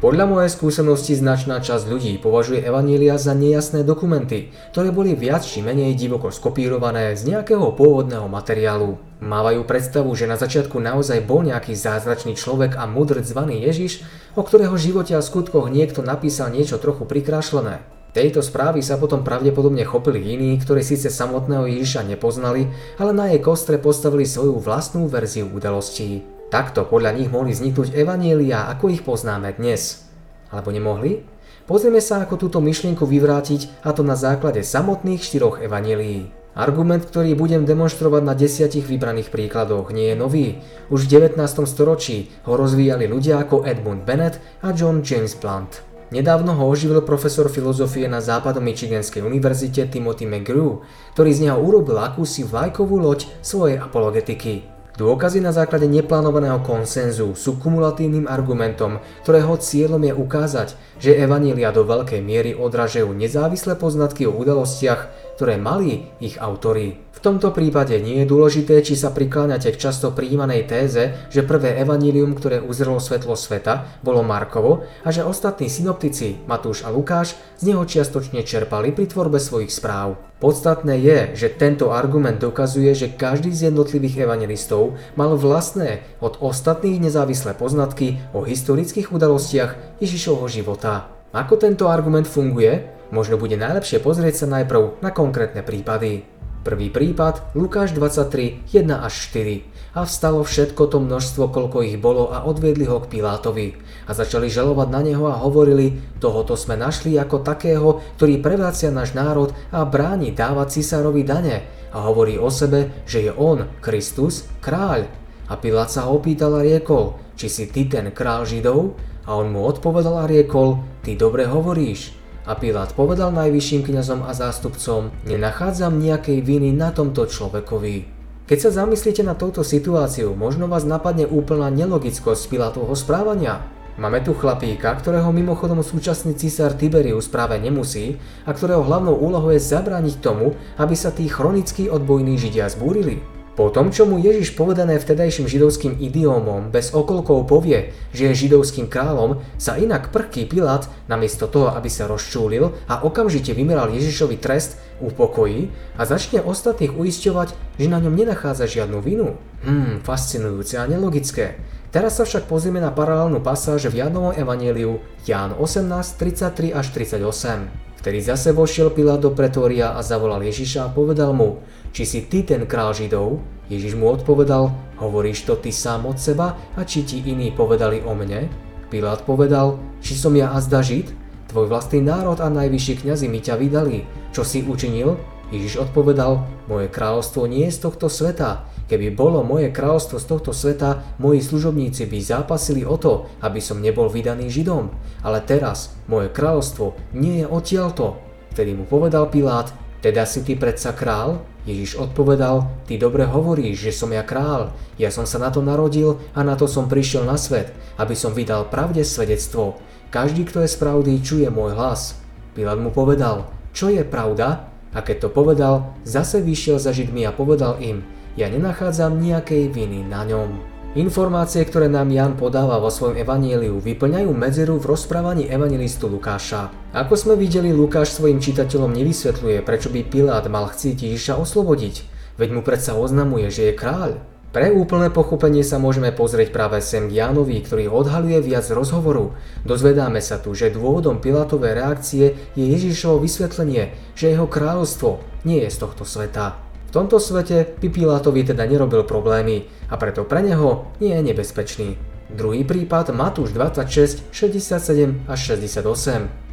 Podľa mojej skúsenosti značná časť ľudí považuje evanília za nejasné dokumenty, ktoré boli viac či menej divoko skopírované z nejakého pôvodného materiálu. Mávajú predstavu, že na začiatku naozaj bol nejaký zázračný človek a mudrc zvaný Ježiš, o ktorého živote a skutkoch niekto napísal niečo trochu prikrášlené. Tejto správy sa potom pravdepodobne chopili iní, ktorí síce samotného Ježiša nepoznali, ale na jej kostre postavili svoju vlastnú verziu udalostí. Takto podľa nich mohli vzniknúť evanielia, ako ich poznáme dnes. Alebo nemohli? Pozrieme sa, ako túto myšlienku vyvrátiť, a to na základe samotných štyroch evanielií. Argument, ktorý budem demonstrovať na desiatich vybraných príkladoch, nie je nový. Už v 19. storočí ho rozvíjali ľudia ako Edmund Bennett a John James Blunt. Nedávno ho oživil profesor filozofie na Západo-Michiganskej univerzite Timothy McGrew, ktorý z neho urobil akúsi vlajkovú loď svojej apologetiky. Dôkazy na základe neplánovaného konsenzu sú kumulatívnym argumentom, ktorého cieľom je ukázať, že evanília do veľkej miery odražajú nezávislé poznatky o udalostiach, ktoré mali ich autory. V tomto prípade nie je dôležité, či sa prikláňate k často prijímanej téze, že prvé evanílium, ktoré uzrelo svetlo sveta, bolo Markovo a že ostatní synoptici, Matúš a Lukáš, z neho čiastočne čerpali pri tvorbe svojich správ. Podstatné je, že tento argument dokazuje, že každý z jednotlivých evangelistov mal vlastné od ostatných nezávislé poznatky o historických udalostiach Ježišovho života. Ako tento argument funguje? Možno bude najlepšie pozrieť sa najprv na konkrétne prípady. Prvý prípad, Lukáš 23, 1 až 4. A vstalo všetko to množstvo, koľko ich bolo a odviedli ho k Pilátovi. A začali žalovať na neho a hovorili, tohoto sme našli ako takého, ktorý prevracia náš národ a bráni dávať cisárovi dane. A hovorí o sebe, že je on, Kristus, kráľ. A Pilát sa ho opýtal a riekol, či si ty ten kráľ Židov? A on mu odpovedal a riekol, ty dobre hovoríš. A Pilát povedal najvyšším kňazom a zástupcom, nenachádzam nejakej viny na tomto človekovi. Keď sa zamyslíte na touto situáciu, možno vás napadne úplná nelogickosť Pilátovho správania. Máme tu chlapíka, ktorého mimochodom súčasný cisár Tiberius práve nemusí a ktorého hlavnou úlohou je zabrániť tomu, aby sa tí chronickí odbojní židia zbúrili. Po tom, čo mu Ježiš povedané vtedajším židovským idiomom bez okolkov povie, že je židovským kráľom, sa inak prký Pilát, namiesto toho, aby sa rozčúlil a okamžite vymeral Ježišovi trest, upokojí a začne ostatných uisťovať, že na ňom nenachádza žiadnu vinu. Hmm, fascinujúce a nelogické. Teraz sa však pozrieme na paralelnú pasáž v Jánovom evaníliu Ján 18, 33 až 38. Vtedy zase vošiel Pilát do pretória a zavolal Ježiša a povedal mu, či si ty ten král Židov? Ježiš mu odpovedal, hovoríš to ty sám od seba a či ti iní povedali o mne? Pilát povedal, či som ja azda Žid? Tvoj vlastný národ a najvyšší kňazi mi ťa vydali. Čo si učinil? Ježiš odpovedal, moje kráľovstvo nie je z tohto sveta. Keby bolo moje kráľovstvo z tohto sveta, moji služobníci by zápasili o to, aby som nebol vydaný Židom. Ale teraz moje kráľovstvo nie je odtiaľto. Vtedy mu povedal Pilát, teda si ty predsa král? Ježiš odpovedal, ty dobre hovoríš, že som ja král. Ja som sa na to narodil a na to som prišiel na svet, aby som vydal pravde svedectvo. Každý, kto je z pravdy, čuje môj hlas. Pilát mu povedal, čo je pravda? A keď to povedal, zase vyšiel za Židmi a povedal im, ja nenachádzam nejakej viny na ňom. Informácie, ktoré nám Jan podáva vo svojom evaníliu, vyplňajú medzeru v rozprávaní evangelistu Lukáša. Ako sme videli, Lukáš svojim čitateľom nevysvetľuje, prečo by Pilát mal chcieť Ježiša oslobodiť, veď mu predsa oznamuje, že je kráľ. Pre úplné pochopenie sa môžeme pozrieť práve sem Jánovi, ktorý odhaluje viac rozhovoru. Dozvedáme sa tu, že dôvodom Pilátovej reakcie je Ježišovo vysvetlenie, že jeho kráľovstvo nie je z tohto sveta. V tomto svete by Pilátovi teda nerobil problémy a preto pre neho nie je nebezpečný. Druhý prípad Matúš 26, 67 až 68.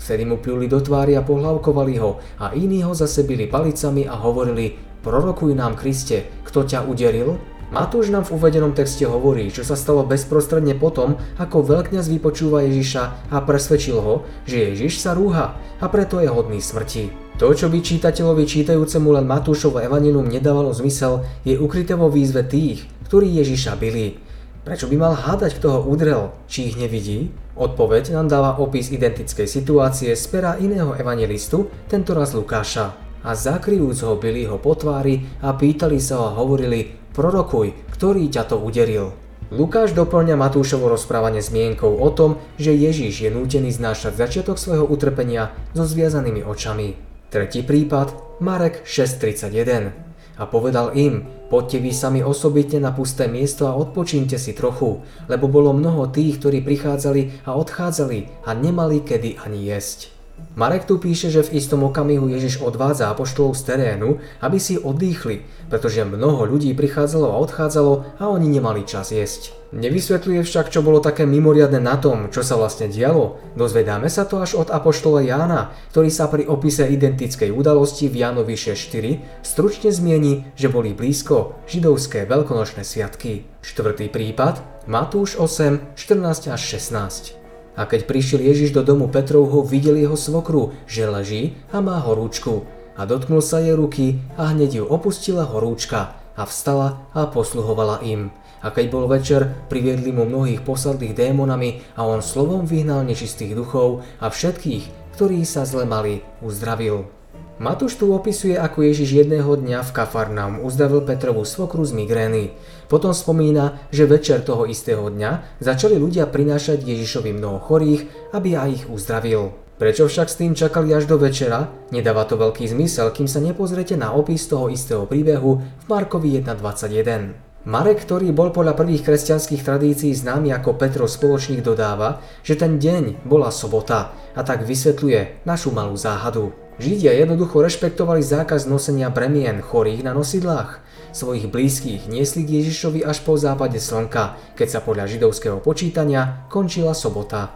Vtedy mu pľuli do tvári a pohľavkovali ho a iní ho zase byli palicami a hovorili Prorokuj nám Kriste, kto ťa uderil? Matúš nám v uvedenom texte hovorí, čo sa stalo bezprostredne potom, ako veľkňaz vypočúva Ježiša a presvedčil ho, že Ježiš sa rúha a preto je hodný smrti. To, čo by čítateľovi čítajúcemu len Matúšovo evanilium nedávalo zmysel, je ukryté vo výzve tých, ktorí Ježiša byli. Prečo by mal hádať, kto ho udrel, či ich nevidí? Odpoveď nám dáva opis identickej situácie z pera iného evangelistu, tentoraz Lukáša. A zakryjúc ho, byli ho po tvári a pýtali sa ho a hovorili, prorokuj, ktorý ťa to uderil. Lukáš doplňa Matúšovo rozprávanie zmienkou o tom, že Ježiš je nútený znášať začiatok svojho utrpenia so zviazanými očami. Tretí prípad, Marek 6.31. A povedal im, poďte vy sami osobitne na pusté miesto a odpočínte si trochu, lebo bolo mnoho tých, ktorí prichádzali a odchádzali a nemali kedy ani jesť. Marek tu píše, že v istom okamihu Ježiš odvádza apoštolov z terénu, aby si oddychli, pretože mnoho ľudí prichádzalo a odchádzalo a oni nemali čas jesť. Nevysvetľuje však, čo bolo také mimoriadne na tom, čo sa vlastne dialo. Dozvedáme sa to až od apoštola Jána, ktorý sa pri opise identickej udalosti v Jánovi 6.4 stručne zmieni, že boli blízko židovské veľkonočné sviatky. Štvrtý prípad, Matúš 8, 14 až 16. A keď prišiel Ježiš do domu Petrovho, videl jeho svokru, že leží a má horúčku. A dotknul sa jej ruky a hneď ju opustila horúčka a vstala a posluhovala im. A keď bol večer, priviedli mu mnohých posadlých démonami a on slovom vyhnal nečistých duchov a všetkých, ktorí sa zle mali, uzdravil. Matúš tu opisuje, ako Ježiš jedného dňa v Kafarnaum uzdravil Petrovú svokru z migrény. Potom spomína, že večer toho istého dňa začali ľudia prinášať Ježišovi mnoho chorých, aby aj ich uzdravil. Prečo však s tým čakali až do večera? Nedáva to veľký zmysel, kým sa nepozrete na opis toho istého príbehu v Markovi 1.21. Marek, ktorý bol podľa prvých kresťanských tradícií známy ako Petrov spoločník, dodáva, že ten deň bola sobota a tak vysvetľuje našu malú záhadu. Židia jednoducho rešpektovali zákaz nosenia bremien chorých na nosidlách. Svojich blízkych niesli k Ježišovi až po západe slnka, keď sa podľa židovského počítania končila sobota.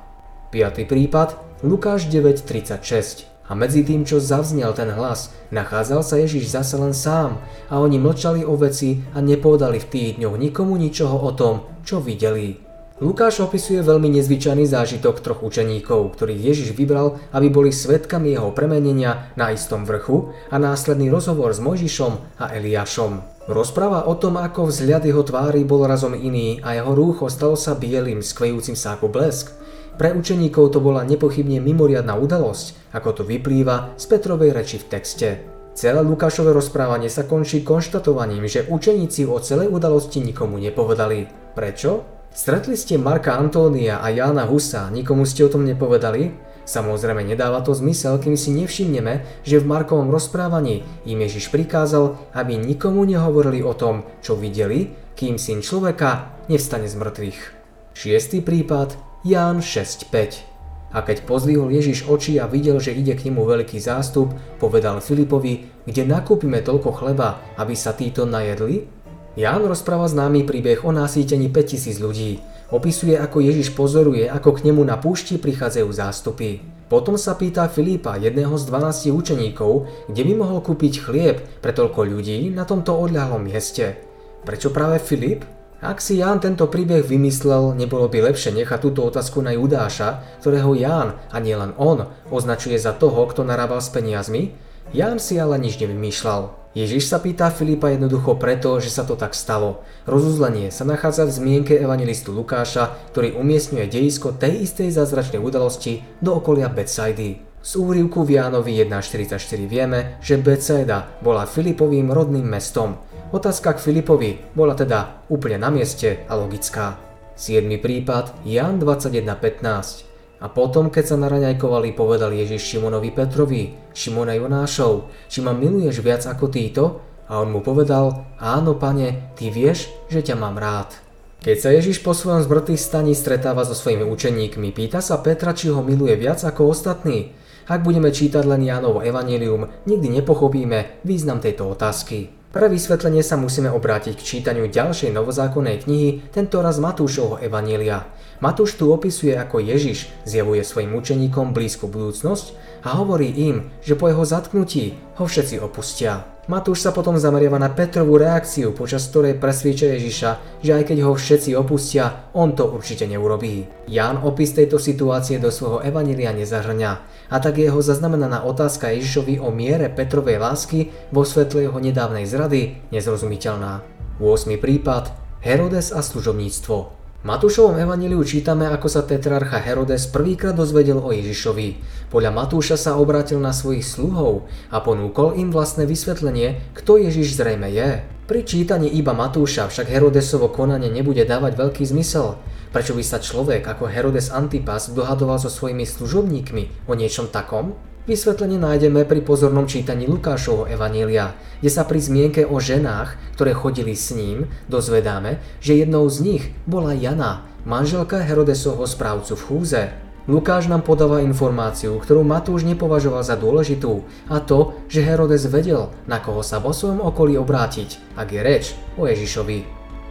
5. prípad Lukáš 9.36 a medzi tým, čo zavznel ten hlas, nachádzal sa Ježiš zase len sám a oni mlčali o veci a nepovedali v tých dňoch nikomu ničoho o tom, čo videli. Lukáš opisuje veľmi nezvyčajný zážitok troch učeníkov, ktorých Ježiš vybral, aby boli svetkami jeho premenenia na istom vrchu a následný rozhovor s Mojžišom a Eliášom. Rozpráva o tom, ako vzhľad jeho tvári bol razom iný a jeho rúcho stalo sa bielým, skvejúcim sa ako blesk. Pre učeníkov to bola nepochybne mimoriadná udalosť, ako to vyplýva z Petrovej reči v texte. Celé Lukášové rozprávanie sa končí konštatovaním, že učeníci o celej udalosti nikomu nepovedali. Prečo? Stretli ste Marka Antónia a Jána Husa, nikomu ste o tom nepovedali? Samozrejme nedáva to zmysel, kým si nevšimneme, že v Markovom rozprávaní im Ježiš prikázal, aby nikomu nehovorili o tom, čo videli, kým syn človeka nevstane z mŕtvych. Šiestý prípad Ján 6.5 A keď pozlihol Ježiš oči a videl, že ide k nemu veľký zástup, povedal Filipovi, kde nakúpime toľko chleba, aby sa títo najedli? Ján rozpráva známy príbeh o násýtení 5000 ľudí. Opisuje, ako Ježiš pozoruje, ako k nemu na púšti prichádzajú zástupy. Potom sa pýta Filipa, jedného z 12 učeníkov, kde by mohol kúpiť chlieb pre toľko ľudí na tomto odľahlom mieste. Prečo práve Filip? Ak si Ján tento príbeh vymyslel, nebolo by lepšie nechať túto otázku na Judáša, ktorého Ján, a nielen on, označuje za toho, kto narábal s peniazmi? Ján si ale nič nevymýšľal. Ježiš sa pýta Filipa jednoducho preto, že sa to tak stalo. Rozuzlenie sa nachádza v zmienke evangelistu Lukáša, ktorý umiestňuje dejisko tej istej zázračnej udalosti do okolia Betsaidy. Z úrivku v Jánovi 1.44 vieme, že Betsaida bola Filipovým rodným mestom. Otázka k Filipovi bola teda úplne na mieste a logická. 7. prípad Jan 21.15 a potom, keď sa naraňajkovali, povedal Ježiš Šimonovi Petrovi, Šimona Jonášov, či ma miluješ viac ako títo? A on mu povedal, áno pane, ty vieš, že ťa mám rád. Keď sa Ježiš po svojom zmrtvých staní stretáva so svojimi učeníkmi, pýta sa Petra, či ho miluje viac ako ostatní. Ak budeme čítať len Jánovo evanílium, nikdy nepochopíme význam tejto otázky. Pre vysvetlenie sa musíme obrátiť k čítaniu ďalšej novozákonnej knihy, tento raz Matúšovho Evanielia. Matúš tu opisuje, ako Ježiš zjavuje svojim učeníkom blízku budúcnosť a hovorí im, že po jeho zatknutí ho všetci opustia. Matúš sa potom zameriava na Petrovú reakciu, počas ktorej presvieča Ježiša, že aj keď ho všetci opustia, on to určite neurobí. Ján opis tejto situácie do svojho evanília nezahrňa, a tak jeho zaznamenaná otázka Ježišovi o miere Petrovej lásky vo svetle jeho nedávnej zrady nezrozumiteľná. 8. prípad Herodes a služobníctvo Matúšovom evaníliu čítame, ako sa tetrarcha Herodes prvýkrát dozvedel o Ježišovi. Podľa Matúša sa obrátil na svojich sluhov a ponúkol im vlastné vysvetlenie, kto Ježiš zrejme je. Pri čítaní iba Matúša však Herodesovo konanie nebude dávať veľký zmysel. Prečo by sa človek ako Herodes Antipas dohadoval so svojimi služobníkmi o niečom takom? Vysvetlenie nájdeme pri pozornom čítaní Lukášovho evanília, kde sa pri zmienke o ženách, ktoré chodili s ním, dozvedáme, že jednou z nich bola Jana, manželka Herodesovho správcu v Chúze. Lukáš nám podáva informáciu, ktorú Matúš nepovažoval za dôležitú, a to, že Herodes vedel, na koho sa vo svojom okolí obrátiť, ak je reč o Ježišovi.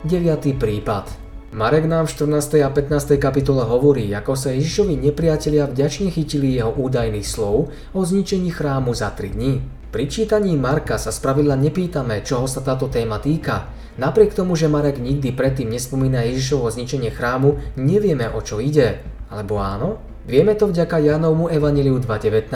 9. prípad Marek nám v 14. a 15. kapitole hovorí, ako sa Ježišovi nepriatelia vďačne chytili jeho údajných slov o zničení chrámu za 3 dní. Pri čítaní Marka sa spravidla nepýtame, čoho sa táto téma týka. Napriek tomu, že Marek nikdy predtým nespomína Ježišovo zničenie chrámu, nevieme o čo ide. Alebo áno? Vieme to vďaka Jánovmu Evaniliu 2.19,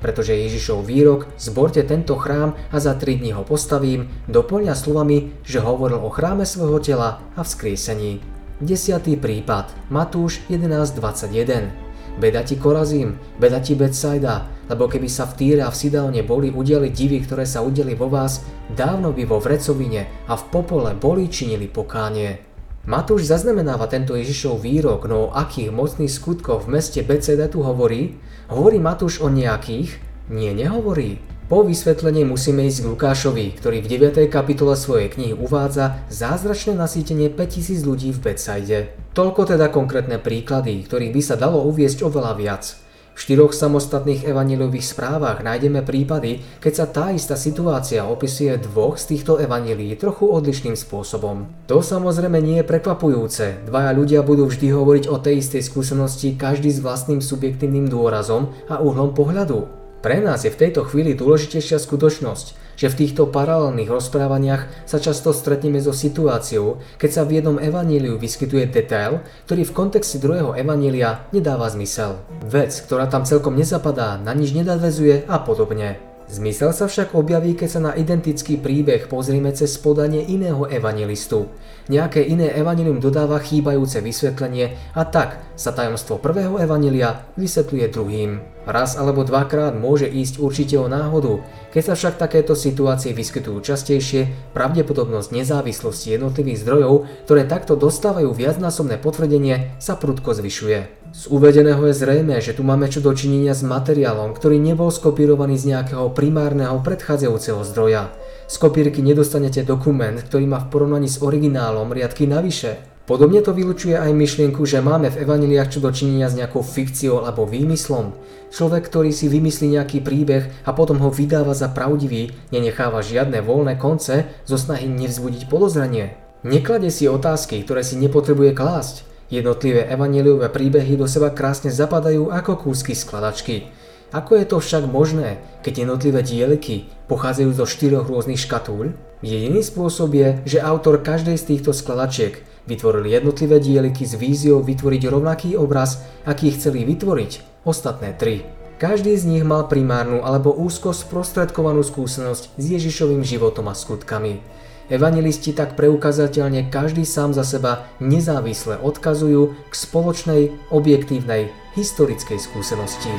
pretože Ježišov výrok zborte tento chrám a za 3 dní ho postavím doplňa slovami, že hovoril o chráme svojho tela a vzkriesení. 10. prípad Matúš 11.21 Beda ti Korazím, beda ti Betsaida, lebo keby sa v Týre a v Sidaone boli udiali divy, ktoré sa udeli vo vás, dávno by vo vrecovine a v popole boli činili pokánie. Matúš zaznamenáva tento Ježišov výrok, no o akých mocných skutkoch v meste Beceda tu hovorí? Hovorí Matúš o nejakých? Nie, nehovorí. Po vysvetlení musíme ísť k Lukášovi, ktorý v 9. kapitole svojej knihy uvádza zázračné nasýtenie 5000 ľudí v Betsaide. Toľko teda konkrétne príklady, ktorých by sa dalo uviesť oveľa viac. Štyroch samostatných evaníliových správach nájdeme prípady, keď sa tá istá situácia opisuje dvoch z týchto evanílií trochu odlišným spôsobom. To samozrejme nie je prekvapujúce. Dvaja ľudia budú vždy hovoriť o tej istej skúsenosti, každý s vlastným subjektívnym dôrazom a uhlom pohľadu. Pre nás je v tejto chvíli dôležitejšia skutočnosť, že v týchto paralelných rozprávaniach sa často stretneme so situáciou, keď sa v jednom evaníliu vyskytuje detail, ktorý v kontexte druhého evanília nedáva zmysel. Vec, ktorá tam celkom nezapadá, na nič nedadvezuje a podobne. Zmysel sa však objaví, keď sa na identický príbeh pozrieme cez podanie iného evangelistu. Nejaké iné evanelium dodáva chýbajúce vysvetlenie a tak sa tajomstvo prvého evanelia vysvetľuje druhým. Raz alebo dvakrát môže ísť určite o náhodu. Keď sa však takéto situácie vyskytujú častejšie, pravdepodobnosť nezávislosti jednotlivých zdrojov, ktoré takto dostávajú viacnásobné potvrdenie, sa prudko zvyšuje. Z uvedeného je zrejme, že tu máme čo dočinenia s materiálom, ktorý nebol skopírovaný z nejakého primárneho predchádzajúceho zdroja. Z kopírky nedostanete dokument, ktorý má v porovnaní s originálom riadky navyše. Podobne to vylučuje aj myšlienku, že máme v evaniliách čo dočinenia s nejakou fikciou alebo výmyslom. Človek, ktorý si vymyslí nejaký príbeh a potom ho vydáva za pravdivý, nenecháva žiadne voľné konce zo snahy nevzbudiť podozrenie. Neklade si otázky, ktoré si nepotrebuje klásť. Jednotlivé evaneliové príbehy do seba krásne zapadajú ako kúsky skladačky. Ako je to však možné, keď jednotlivé dieliky pochádzajú zo štyroch rôznych škatúľ? Jediný spôsob je, že autor každej z týchto skladačiek vytvoril jednotlivé dieliky s víziou vytvoriť rovnaký obraz, aký chceli vytvoriť ostatné tri. Každý z nich mal primárnu alebo úzko sprostredkovanú skúsenosť s Ježišovým životom a skutkami. Evangelisti tak preukazateľne každý sám za seba nezávisle odkazujú k spoločnej, objektívnej, historickej skúsenosti.